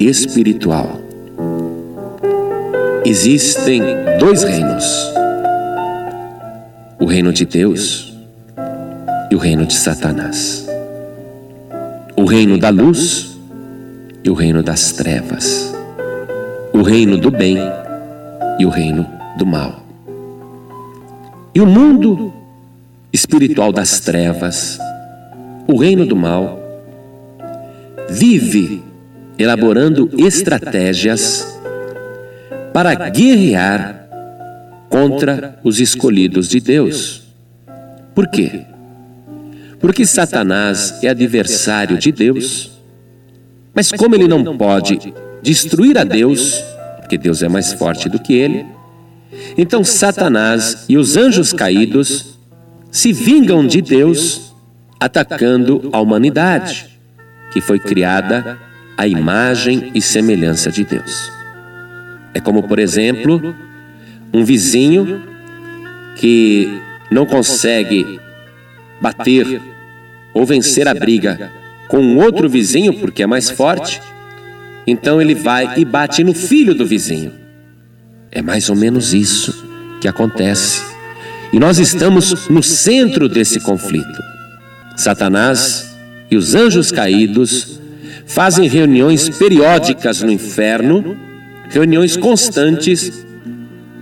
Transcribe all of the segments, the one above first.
espiritual. Existem dois reinos: o reino de Deus e o reino de Satanás. O reino da luz e o reino das trevas. O reino do bem e o reino do mal. E o mundo espiritual das trevas, o reino do mal, vive elaborando estratégias para guerrear contra os escolhidos de Deus. Por quê? Porque Satanás é adversário de Deus, mas como ele não pode destruir a Deus, porque Deus é mais forte do que ele, então Satanás e os anjos caídos se vingam de Deus atacando a humanidade, que foi criada à imagem e semelhança de Deus. É como, por exemplo, um vizinho que não consegue bater ou vencer a briga com outro vizinho porque é mais forte, então ele vai e bate no filho do vizinho. É mais ou menos isso que acontece. E nós estamos no centro desse conflito. Satanás e os anjos caídos fazem reuniões periódicas no inferno reuniões constantes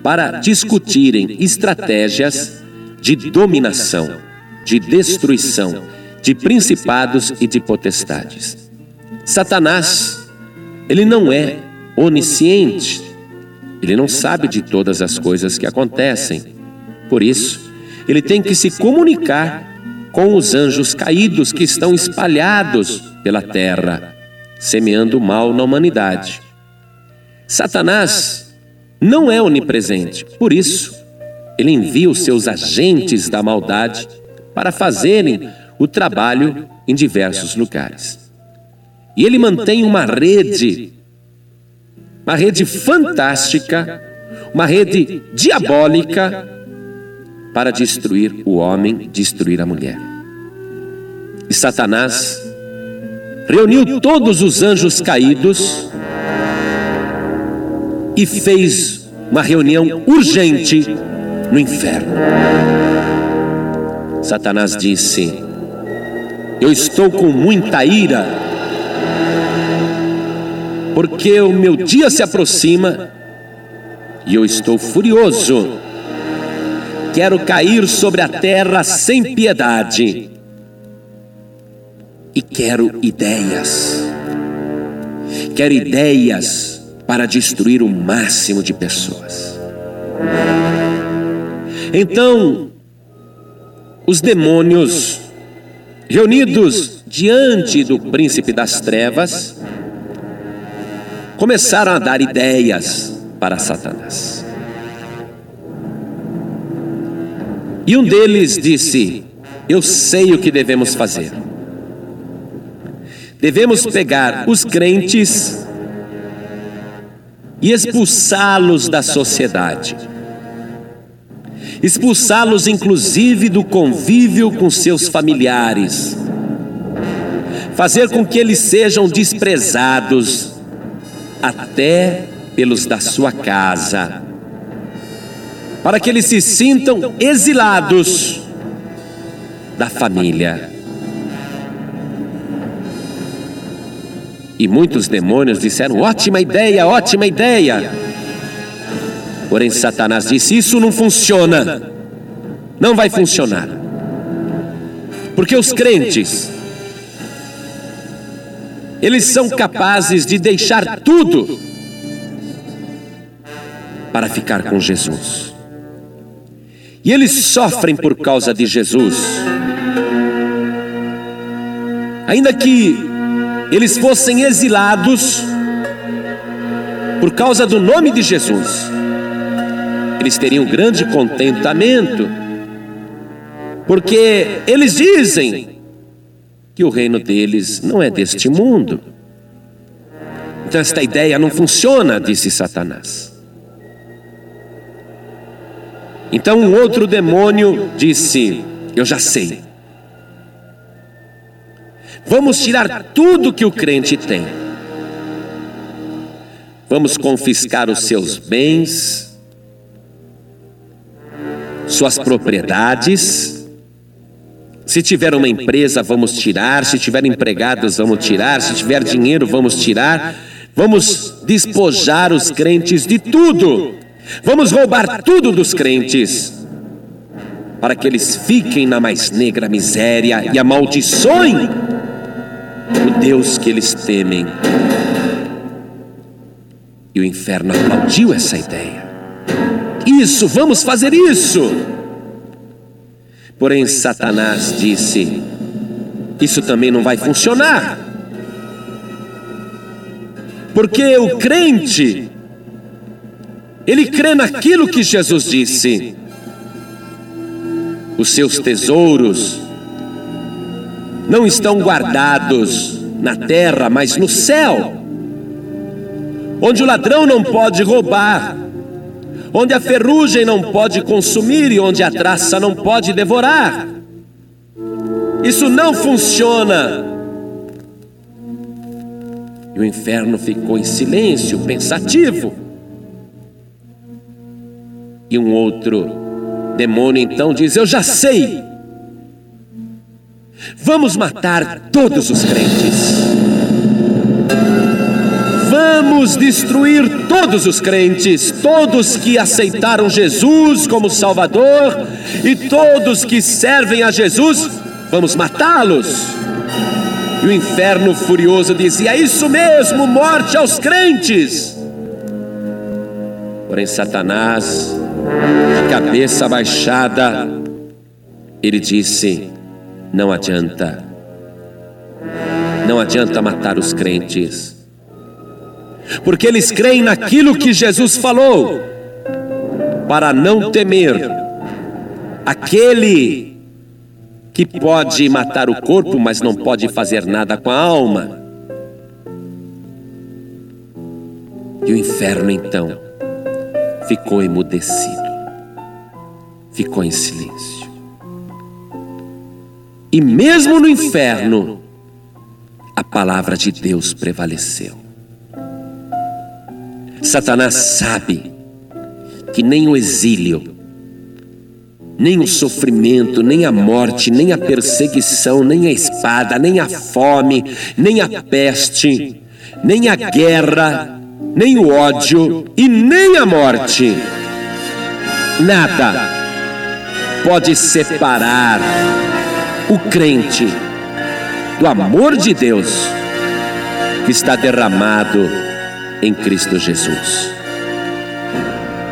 para discutirem estratégias de dominação, de destruição de principados e de potestades. Satanás, ele não é onisciente, ele não sabe de todas as coisas que acontecem. Por isso, ele tem que se comunicar com os anjos caídos que estão espalhados pela terra, semeando mal na humanidade. Satanás não é onipresente, por isso, ele envia os seus agentes da maldade para fazerem o trabalho em diversos lugares. E ele mantém uma rede, uma rede fantástica, uma rede diabólica para destruir o homem, destruir a mulher. E Satanás reuniu todos os anjos caídos e fez uma reunião urgente no inferno. Satanás disse: Eu estou com muita ira, porque o meu dia se aproxima e eu estou furioso. Quero cair sobre a terra sem piedade e quero ideias. Quero ideias para destruir o máximo de pessoas. Então, os demônios, reunidos diante do príncipe das trevas, começaram a dar ideias para Satanás. E um deles disse: Eu sei o que devemos fazer. Devemos pegar os crentes e expulsá-los da sociedade. Expulsá-los, inclusive, do convívio com seus familiares. Fazer com que eles sejam desprezados até pelos da sua casa. Para que eles se sintam exilados da família. E muitos demônios disseram: ótima ideia, ótima ideia. Porém, Satanás disse: Isso não funciona. Não vai funcionar. Porque os crentes, eles são capazes de deixar tudo para ficar com Jesus. E eles sofrem por causa de Jesus. Ainda que eles fossem exilados por causa do nome de Jesus, eles teriam grande contentamento, porque eles dizem que o reino deles não é deste mundo. Então, esta ideia não funciona, disse Satanás. Então, um outro demônio disse: Eu já sei. Vamos tirar tudo que o crente tem. vamos confiscar os seus bens, suas propriedades. Se tiver uma empresa, vamos tirar. Se tiver empregados, vamos tirar. Se tiver dinheiro, vamos tirar. Vamos despojar os crentes de tudo. Vamos roubar tudo dos crentes. Para que eles fiquem na mais negra miséria e amaldiçoem o Deus que eles temem. E o inferno aplaudiu essa ideia. Isso, vamos fazer isso. Porém, Satanás disse: Isso também não vai funcionar. Porque o crente, ele crê naquilo que Jesus disse. Os seus tesouros não estão guardados na terra, mas no céu, onde o ladrão não pode roubar, onde a ferrugem não pode consumir e onde a traça não pode devorar. Isso não funciona. E o inferno ficou em silêncio, pensativo. E um outro demônio então diz: Eu já sei. Vamos matar todos os crentes. Vamos destruir todos os crentes, todos que aceitaram Jesus como Salvador e todos que servem a Jesus, vamos matá-los. E o inferno furioso dizia: é Isso mesmo, morte aos crentes. Porém, Satanás, de cabeça baixada, ele disse: não adianta. Não adianta matar os crentes. Porque eles creem naquilo que Jesus falou, para não temer aquele que pode matar o corpo, mas não pode fazer nada com a alma. E o inferno então ficou emudecido, ficou em silêncio. E mesmo no inferno, a palavra de Deus prevaleceu. Satanás sabe que nem o exílio, nem o sofrimento, nem a morte, nem a perseguição, nem a espada, nem a fome, nem a peste, nem a guerra, nem o ódio e nem a morte, nada pode separar o crente do amor de Deus que está derramado em Cristo Jesus.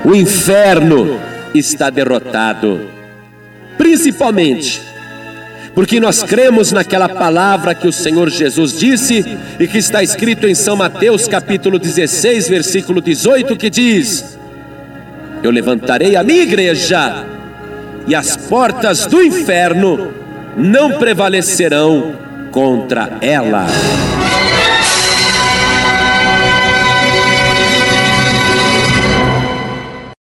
O inferno está derrotado, principalmente porque nós cremos naquela palavra que o Senhor Jesus disse e que está escrito em São Mateus capítulo 16, versículo 18, que diz: Eu levantarei a minha igreja e as portas do inferno não prevalecerão contra ela.